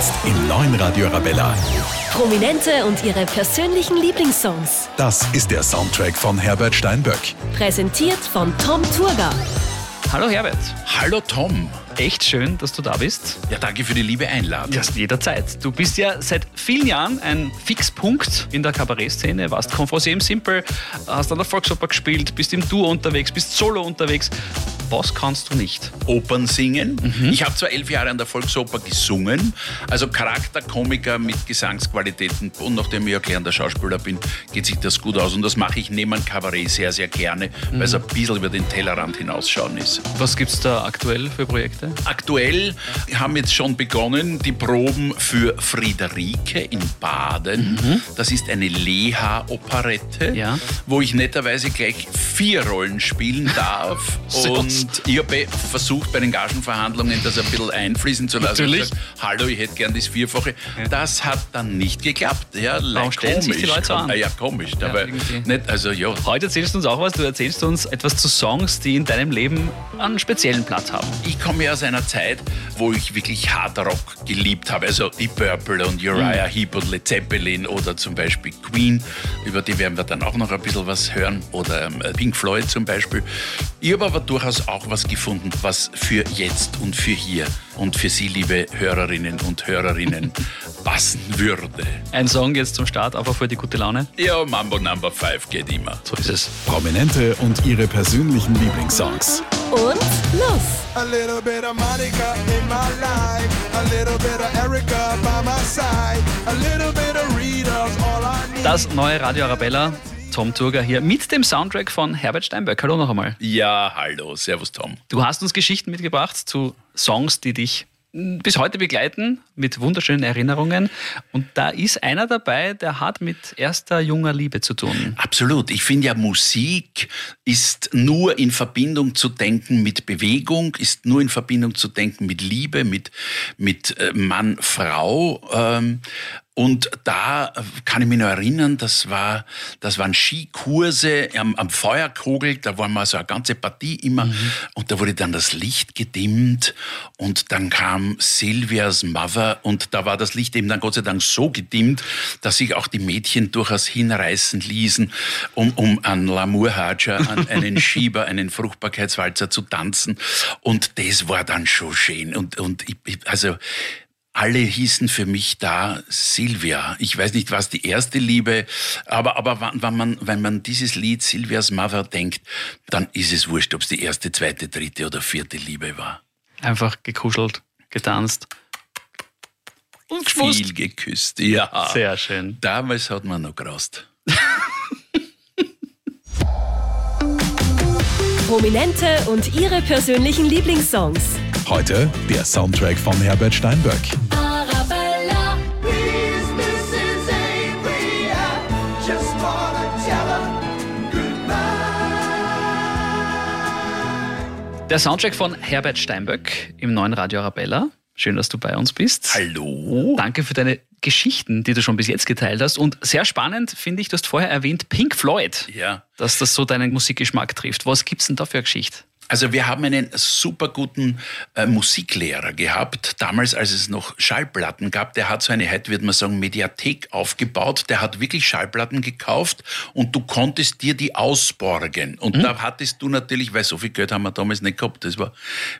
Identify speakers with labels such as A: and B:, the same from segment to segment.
A: Jetzt im neuen Radio Arabella.
B: Prominente und ihre persönlichen Lieblingssongs.
A: Das ist der Soundtrack von Herbert Steinböck.
B: Präsentiert von Tom Turga.
C: Hallo Herbert,
D: Hallo Tom.
C: Echt schön, dass du da bist.
D: Ja, danke für die liebe Einladung.
C: Ja, jederzeit. Du bist ja seit vielen Jahren ein Fixpunkt in der Kabarettszene, warst Konferencier im Simple, hast an der Volksoper gespielt, bist im Duo unterwegs, bist solo unterwegs. Was kannst du nicht?
D: Opern singen. Ich habe zwar elf Jahre an der Volksoper gesungen, also Charakterkomiker mit Gesangsqualitäten und nachdem ich erklärender Schauspieler bin, geht sich das gut aus und das mache ich neben einem Kabarett sehr, sehr gerne, weil es ein bisschen über den Tellerrand hinausschauen ist.
C: Was gibt's da aktuell für Projekte?
D: Aktuell haben jetzt schon begonnen die Proben für Friederike in Baden. Das ist eine Leha-Operette,
C: Ja.
D: wo ich netterweise gleich vier Rollen spielen darf. Und ich habe versucht, bei den Gagenverhandlungen das ein bisschen einfließen zu lassen.
C: Natürlich.
D: Ich gesagt, Hallo, ich hätte gern das Vierfache. Das hat dann nicht geklappt. Ja,
C: Warum stellen sich die Leute so an?
D: Ja, komisch.
C: Ja,
D: aber nicht, also ja,
C: Heute erzählst du uns auch was. Du erzählst uns etwas zu Songs, die in deinem Leben einen speziellen Platz haben.
D: Ich komme ja aus einer Zeit, wo ich wirklich Hard Rock geliebt habe. Also die Purple und Uriah
C: Mhm.
D: Heep und Led Zeppelin oder zum Beispiel Queen. Über die werden wir dann auch noch ein bisschen was hören. Oder ähm, Pink Floyd zum Beispiel. Ich habe aber durchaus auch was gefunden, was für jetzt und für hier und für Sie, liebe Hörerinnen und Hörerinnen, passen würde.
C: Ein Song jetzt zum Start, einfach für die gute Laune.
D: Ja, Mambo Number 5 geht immer.
C: So ist es.
A: Prominente und ihre persönlichen Lieblingssongs.
B: Und los!
E: A little bit of Monica in my life. A little bit of Erica by my side. A little bit of Rita's all I need.
C: Das neue Radio Arabella. Tom Turger hier mit dem Soundtrack von Herbert Steinberg. Hallo noch einmal.
D: Ja, hallo, servus Tom.
C: Du hast uns Geschichten mitgebracht zu Songs, die dich bis heute begleiten, mit wunderschönen Erinnerungen. Und da ist einer dabei, der hat mit erster junger Liebe zu tun.
D: Absolut. Ich finde ja, Musik ist nur in Verbindung zu denken mit Bewegung, ist nur in Verbindung zu denken mit Liebe, mit, mit äh, Mann, Frau. Ähm, und da äh, kann ich mich noch erinnern, das, war, das waren Skikurse am, am Feuerkogel, da war mal so eine ganze Partie immer. Und da wurde dann das Licht gedimmt und dann kam Silvias Mother und da war das Licht eben dann Gott sei Dank so gedimmt, dass sich auch die Mädchen durchaus hinreißen ließen, um, um an L'amour Haja, an einen Schieber, einen Fruchtbarkeitswalzer zu tanzen. Und das war dann schon schön. Und, und ich, also alle hießen für mich da Silvia. Ich weiß nicht, was die erste Liebe, aber, aber wenn, man, wenn man dieses Lied Silvias Mother denkt, dann ist es wurscht, ob es die erste, zweite, dritte oder vierte Liebe war.
C: Einfach gekuschelt, getanzt. Und
D: Viel geküsst, ja.
C: Sehr schön.
D: Damals hat man noch gerast.
B: Prominente und ihre persönlichen Lieblingssongs.
A: Heute der Soundtrack von Herbert.
B: Arabella.
E: Please, goodbye.
C: Der Soundtrack von Herbert Steinböck im neuen Radio Arabella. Schön, dass du bei uns bist.
D: Hallo?
C: Danke für deine Geschichten, die du schon bis jetzt geteilt hast. Und sehr spannend finde ich, du hast vorher erwähnt Pink Floyd,
D: Ja.
C: dass das so deinen Musikgeschmack trifft. Was gibt's denn da für eine Geschichte?
D: Also wir haben einen super guten äh, Musiklehrer gehabt, damals als es noch Schallplatten gab. Der hat so eine, heute würde man sagen, Mediathek aufgebaut. Der hat wirklich Schallplatten gekauft und du konntest dir die ausborgen. Und da hattest du natürlich, weil so viel Geld haben wir damals nicht gehabt, das war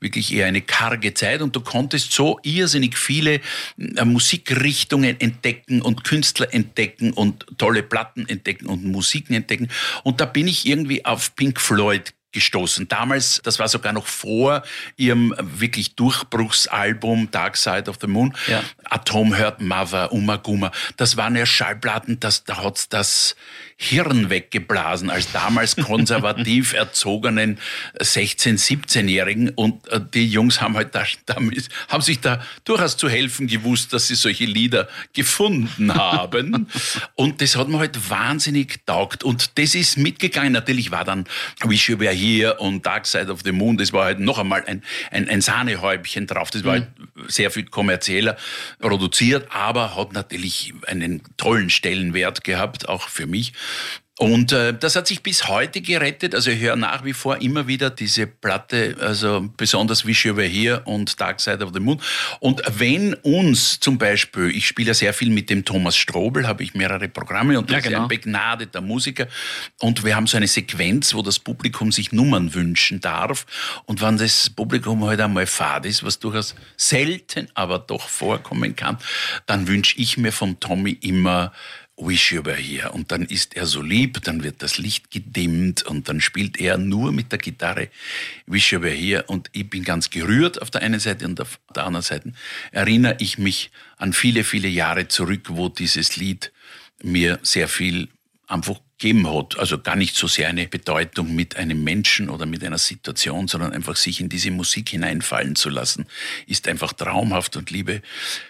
D: wirklich eher eine karge Zeit und du konntest so irrsinnig viele äh, Musikrichtungen entdecken und Künstler entdecken und tolle Platten entdecken und Musiken entdecken. Und da bin ich irgendwie auf Pink Floyd gestoßen. Damals, das war sogar noch vor ihrem wirklich Durchbruchsalbum Dark Side of the Moon.
C: Ja.
D: Atom Hurt Mother, Uma Guma. Das waren ja Schallplatten, das, da hat's das Hirn weggeblasen als damals konservativ erzogenen 16-, 17-Jährigen. Und äh, die Jungs haben halt da, damit, haben sich da durchaus zu helfen gewusst, dass sie solche Lieder gefunden haben. Und das hat mir halt wahnsinnig taugt. Und das ist mitgegangen. Natürlich war dann Wish You Were Here und Dark Side of the Moon. Das war halt noch einmal ein, ein, ein Sahnehäubchen drauf. Das war halt sehr viel kommerzieller produziert, aber hat natürlich einen tollen Stellenwert gehabt, auch für mich. Und äh, das hat sich bis heute gerettet. Also ich höre nach wie vor immer wieder diese Platte, also besonders Wish You Were Here und Dark Side of the Moon. Und wenn uns zum Beispiel, ich spiele ja sehr viel mit dem Thomas Strobel, habe ich mehrere Programme und
C: Ja,
D: das ist
C: genau.
D: ein begnadeter Musiker. Und wir haben so eine Sequenz, wo das Publikum sich Nummern wünschen darf. Und wenn das Publikum halt einmal fad ist, was durchaus selten, aber doch vorkommen kann, dann wünsche ich mir vom Tommy immer Wish You Were Here. Und dann ist er so lieb, dann wird das Licht gedimmt und dann spielt er nur mit der Gitarre Wish You Were Here. Und ich bin ganz gerührt auf der einen Seite und auf der anderen Seite erinnere ich mich an viele, viele Jahre zurück, wo dieses Lied mir sehr viel einfach gegeben hat. Also gar nicht so sehr eine Bedeutung mit einem Menschen oder mit einer Situation, sondern einfach sich in diese Musik hineinfallen zu lassen, ist einfach traumhaft. Und liebe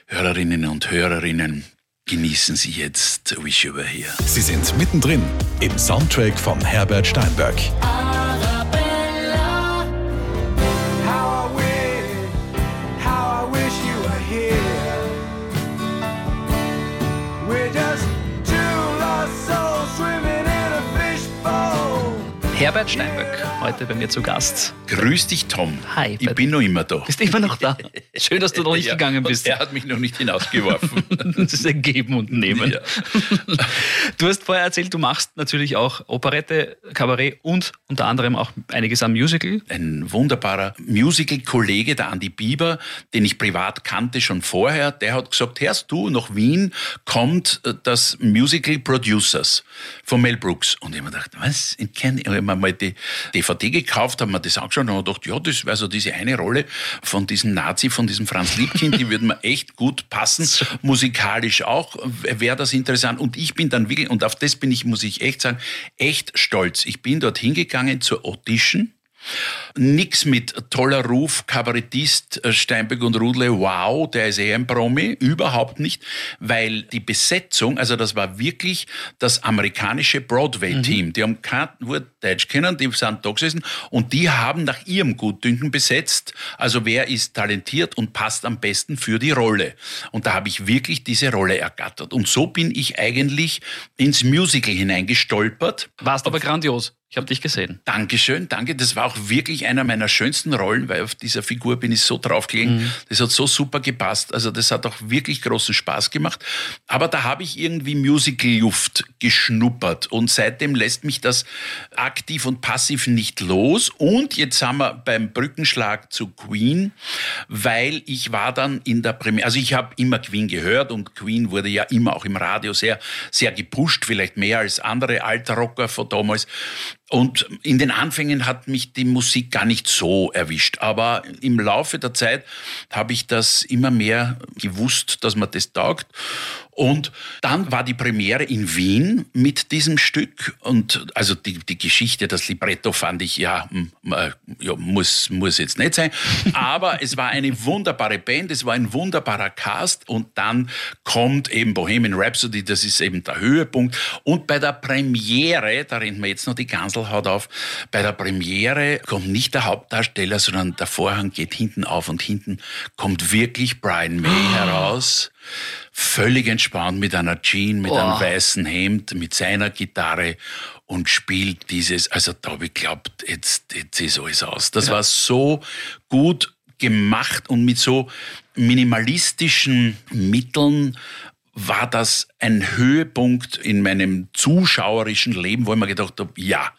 D: Hörerinnen und Hörerinnen, genießen Sie jetzt Wish You Were Here.
A: Sie sind mittendrin im Soundtrack von Herbert Steinberg.
E: How
C: Herbert Steinböck, heute bei mir zu Gast.
D: Grüß dich, Tom.
C: Hi,
D: Ich bin noch immer da.
C: Bist immer noch da? Schön, dass du noch nicht
D: Ja,
C: gegangen bist.
D: Er hat mich noch nicht hinausgeworfen.
C: Das ist ein Geben und Nehmen.
D: Ja.
C: Du hast vorher erzählt, du machst natürlich auch Operette, Kabarett und unter anderem auch einiges am Musical.
D: ein wunderbarer Musical-Kollege, der Andi Bieber, den ich privat kannte schon vorher, der hat gesagt, hörst du, nach Wien kommt das Musical Producers von Mel Brooks. Und ich habe mir gedacht, was? Ich kenne, mir mal die DVD gekauft, habe mir das angeschaut und habe gedacht, ja, das wäre so diese eine Rolle von diesem Nazi, von diesem Franz Liebkind, die würde mir echt gut passen, musikalisch auch, wäre das interessant. Und ich bin dann wirklich, und auf das bin ich, muss ich echt sagen, echt stolz. Ich bin dort hingegangen zur Audition Nix mit toller Ruf, Kabarettist äh, Steinbeck und Rudle, wow, der ist eh ein Promi, überhaupt nicht, weil die Besetzung, also das war wirklich das amerikanische Broadway-Team. Die haben kein Wort Deutsch kennen, die sind da gesessen und die haben nach ihrem Gutdünken besetzt, also wer ist talentiert und passt am besten für die Rolle. Und da habe ich wirklich diese Rolle ergattert. Und so bin ich eigentlich ins Musical hineingestolpert.
C: Warst aber grandios. Ich habe dich gesehen.
D: Dankeschön, danke. Das war auch wirklich einer meiner schönsten Rollen, weil auf dieser Figur bin ich so draufgelegen. Das hat so super gepasst. Also das hat auch wirklich großen Spaß gemacht. Aber da habe ich irgendwie Musical-Luft geschnuppert und seitdem lässt mich das aktiv und passiv nicht los. Und jetzt haben wir beim Brückenschlag zu Queen, weil ich war dann in der Premiere, also ich habe immer Queen gehört und Queen wurde ja immer auch im Radio sehr, sehr gepusht, vielleicht mehr als andere Altrocker von damals. Und in den Anfängen hat mich die Musik gar nicht so erwischt. Aber im Laufe der Zeit habe ich das immer mehr gewusst, dass man das taugt. Und dann war die Premiere in Wien mit diesem Stück. Und also die, die Geschichte, das Libretto fand ich, ja, hm, äh, ja muss, muss jetzt nicht sein. Aber es war eine wunderbare Band, es war ein wunderbarer Cast. Und dann kommt eben Bohemian Rhapsody, das ist eben der Höhepunkt. Und bei der Premiere, da rennt mir jetzt noch die Ganselhaut auf, bei der Premiere kommt nicht der Hauptdarsteller, sondern der Vorhang geht hinten auf und hinten kommt wirklich Brian May heraus. Völlig entspannt mit einer Jean, mit einem
C: Oh.
D: weißen Hemd, mit seiner Gitarre und spielt dieses, also da habe ich geglaubt, jetzt, jetzt ist alles aus. Das war so gut gemacht und mit so minimalistischen Mitteln war das ein Höhepunkt in meinem zuschauerischen Leben, wo ich mir gedacht habe, ja,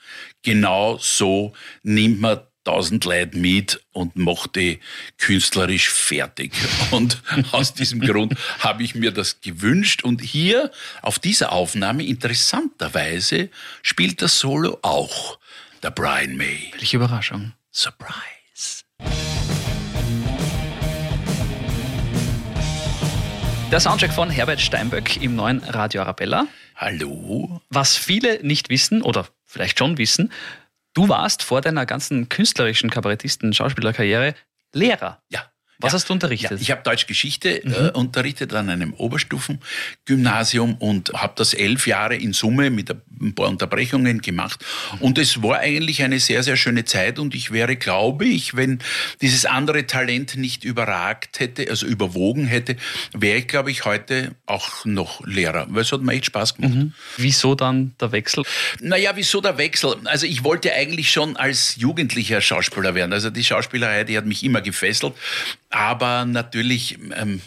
D: genau so nimmt man tausend Leute mit und macht die künstlerisch fertig. Und aus diesem Grund habe ich mir das gewünscht. Und hier auf dieser Aufnahme, interessanterweise, spielt das Solo auch der Brian May.
C: Welche Überraschung.
D: Surprise.
C: Der Soundtrack von Herbert Steinböck im neuen Radio Arabella.
D: Hallo?
C: Was viele nicht wissen oder vielleicht schon wissen, du warst vor deiner ganzen künstlerischen Kabarettisten, Schauspielerkarriere Lehrer.
D: Ja.
C: Was
D: ja.
C: hast du unterrichtet?
D: Ja, ich habe Deutschgeschichte äh, unterrichtet an einem Oberstufengymnasium und habe das elf Jahre in Summe mit ein ein paar Unterbrechungen gemacht. Und es war eigentlich eine sehr, sehr schöne Zeit. Und ich wäre, glaube ich, wenn dieses andere Talent nicht überragt hätte, also überwogen hätte, wäre ich, glaube ich, heute auch noch Lehrer. Weil es hat mir echt Spaß gemacht.
C: Mhm. Wieso dann der Wechsel?
D: Naja, wieso der Wechsel? Also ich wollte eigentlich schon als Jugendlicher Schauspieler werden. Also die Schauspielerei, die hat mich immer gefesselt. Aber natürlich... Ähm,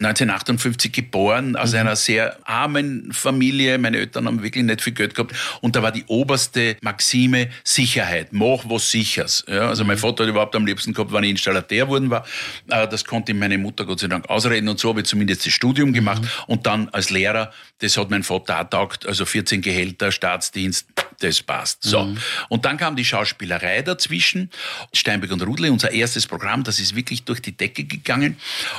D: 1958 geboren, aus mhm. einer sehr armen Familie. Meine Eltern haben wirklich nicht viel Geld gehabt. Und da war die oberste Maxime Sicherheit. Mach was Sichers. Ja, also mein mhm. Vater hat überhaupt am liebsten gehabt, wenn ich Installateur geworden war. Äh, das konnte meine Mutter Gott sei Dank ausreden. Und so habe ich zumindest das Studium gemacht. Mhm. Und dann als Lehrer, das hat mein Vater auch taugt. Also 14 Gehälter, Staatsdienst, das passt. So. Mhm. Und dann kam die Schauspielerei dazwischen. Steinbeck und Rudle, unser erstes Programm, das ist wirklich durch die Decke gegangen.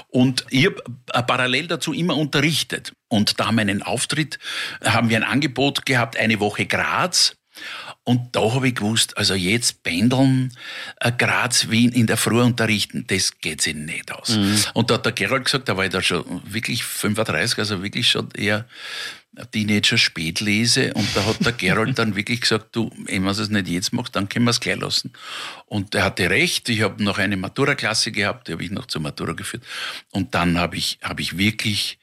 D: Und ich habe äh, parallel dazu immer unterrichtet. Und da haben wir einen Auftritt, haben wir ein Angebot gehabt, eine Woche Graz. Und da habe ich gewusst, also jetzt pendeln, äh, Graz, Wien in der Früh unterrichten, das geht sich nicht aus. Mhm. Und da hat der Gerald gesagt, da war ich da schon wirklich 35, also wirklich schon eher Teenager Spätlese und da hat der Gerald dann wirklich gesagt, du, wenn man es nicht jetzt macht, dann können wir es gleich lassen. Und er hatte recht, ich habe noch eine Matura-Klasse gehabt, die habe ich noch zur Matura geführt und dann habe ich, hab ich wirklich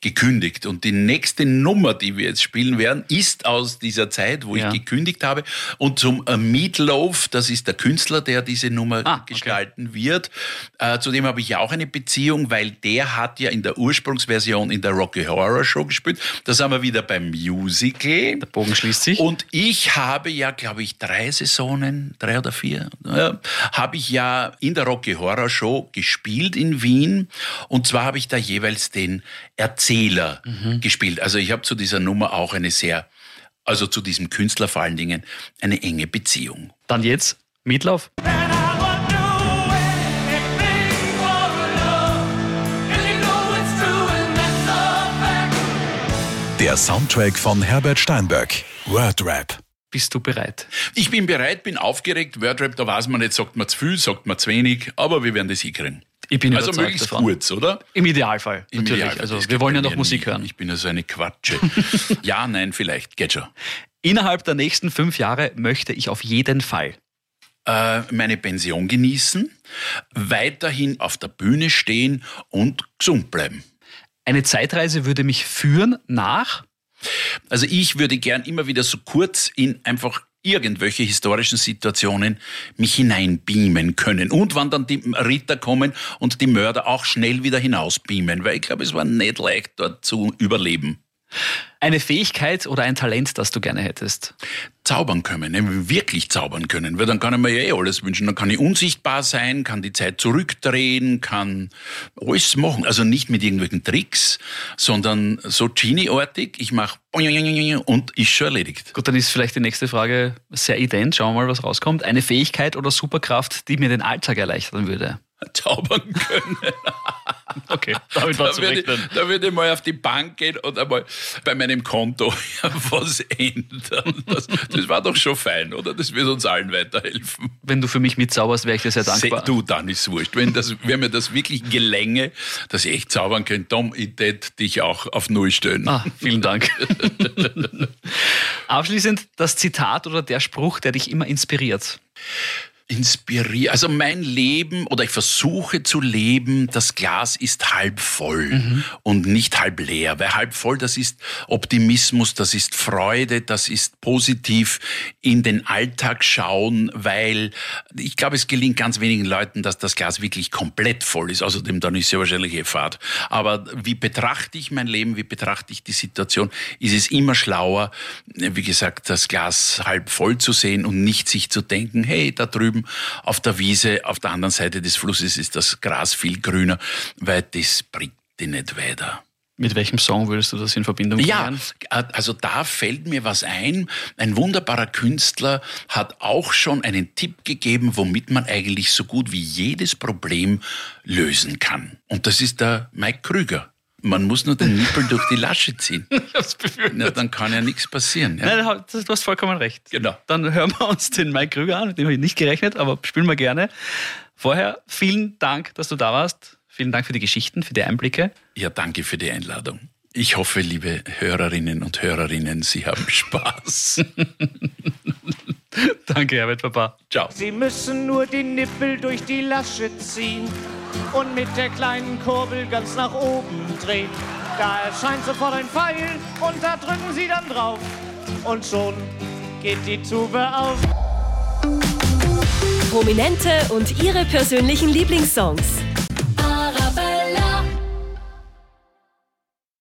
D: gekündigt. Und die nächste Nummer, die wir jetzt spielen werden, ist aus dieser Zeit, wo ja. ich gekündigt habe. Und zum äh, Meatloaf, das ist der Künstler, der diese Nummer ah, gestalten okay. wird. Äh, zu dem habe ich ja auch eine Beziehung, weil der hat ja in der Ursprungsversion in der Rocky Horror Show gespielt. Da sind wir wieder beim Musical.
C: Der Bogen schließt sich.
D: Und ich habe ja, glaube ich, drei Saisonen, drei oder vier, ja, habe ich ja in der Rocky Horror Show gespielt in Wien. Und zwar habe ich da jeweils den Erzähler mhm. gespielt. Also ich habe zu dieser Nummer auch eine sehr, also zu diesem Künstler vor allen Dingen, eine enge Beziehung.
C: Dann jetzt Mietlauf.
A: Der Soundtrack von Herbert Steinberg. Wordrap.
C: Bist du bereit?
D: Ich bin bereit, bin aufgeregt. Wordrap, da weiß man nicht, sagt man zu viel, sagt man zu wenig, aber wir werden das hinkriegen.
C: Ich bin
D: also möglichst davon. kurz, oder?
C: Im Idealfall,
D: Im
C: natürlich.
D: Idealfall.
C: Also wir wollen ja noch Musik hören.
D: Ich bin ja so eine Quatsche. ja, nein, vielleicht. Geht schon.
C: Innerhalb der nächsten fünf Jahre möchte ich auf jeden Fall
D: äh, meine Pension genießen, weiterhin auf der Bühne stehen und gesund bleiben.
C: Eine Zeitreise würde mich führen nach
D: also ich würde gern immer wieder so kurz in einfach irgendwelche historischen Situationen mich hineinbeamen können. Und wann dann die Ritter kommen und die Mörder auch schnell wieder hinausbeamen, weil ich glaube, es war nicht leicht, dort zu überleben.
C: Eine Fähigkeit oder ein Talent, das du gerne hättest?
D: Zaubern können, wirklich zaubern können. Weil dann kann ich mir ja eh alles wünschen. Dann kann ich unsichtbar sein, kann die Zeit zurückdrehen, kann alles machen. Also nicht mit irgendwelchen Tricks, sondern so Genie-artig. Ich mache und ist schon erledigt.
C: Gut, dann ist vielleicht die nächste Frage sehr ident. Schauen wir mal, was rauskommt. Eine Fähigkeit oder Superkraft, die mir den Alltag erleichtern würde?
D: zaubern können.
C: okay, damit war
D: da, würde ich, da würde ich mal auf die Bank gehen und einmal bei meinem Konto was ändern. Das, das, war doch schon fein, oder? Das wird uns allen weiterhelfen.
C: Wenn du für mich mitzauberst, wäre ich dir sehr dankbar.
D: du, dann ist wurscht. Wenn, das, wenn mir das wirklich gelänge, dass ich echt zaubern könnte, Tom, ich tät dich auch auf Null stellen.
C: Ah, vielen Dank. Abschließend das Zitat oder der Spruch, der dich immer inspiriert
D: inspiriert. Also mein Leben oder ich versuche zu leben, das Glas ist halb voll mhm. und nicht halb leer. Weil halb voll, das ist Optimismus, das ist Freude, das ist positiv in den Alltag schauen, weil ich glaube, es gelingt ganz wenigen Leuten, dass das Glas wirklich komplett voll ist. Außerdem dann ist ja wahrscheinlich eh Fahrt. Aber wie betrachte ich mein Leben, wie betrachte ich die Situation, ist es immer schlauer, wie gesagt, das Glas halb voll zu sehen und nicht sich zu denken, hey, da drüben drüben auf der Wiese, auf der anderen Seite des Flusses ist das Gras viel grüner, weil das bringt die nicht weiter.
C: Mit welchem Song würdest du das in Verbindung bringen?
D: Ja, also da fällt mir was ein. Ein wunderbarer Künstler hat auch schon einen Tipp gegeben, womit man eigentlich so gut wie jedes Problem lösen kann. Und das ist der Mike Krüger. Man muss nur den Nippel durch die Lasche ziehen. Ich hab's befürchtet. Ja, dann kann ja nichts passieren. Ja?
C: Nein, du hast vollkommen recht. Genau. Dann hören wir uns den Mike Krüger an, mit dem habe ich nicht gerechnet, aber spielen wir gerne. Vorher vielen Dank, dass du da warst. Vielen Dank für die Geschichten, für die Einblicke.
D: Ja, danke für die Einladung. Ich hoffe, liebe Hörerinnen und Hörerinnen, Sie haben Spaß.
C: Danke, Herbert Papa.
D: Ciao.
F: Sie müssen nur die Nippel durch die Lasche ziehen und mit der kleinen Kurbel ganz nach oben drehen. Da erscheint sofort ein Pfeil und da drücken Sie dann drauf und schon geht die Tube auf.
B: Prominente und ihre persönlichen Lieblingssongs.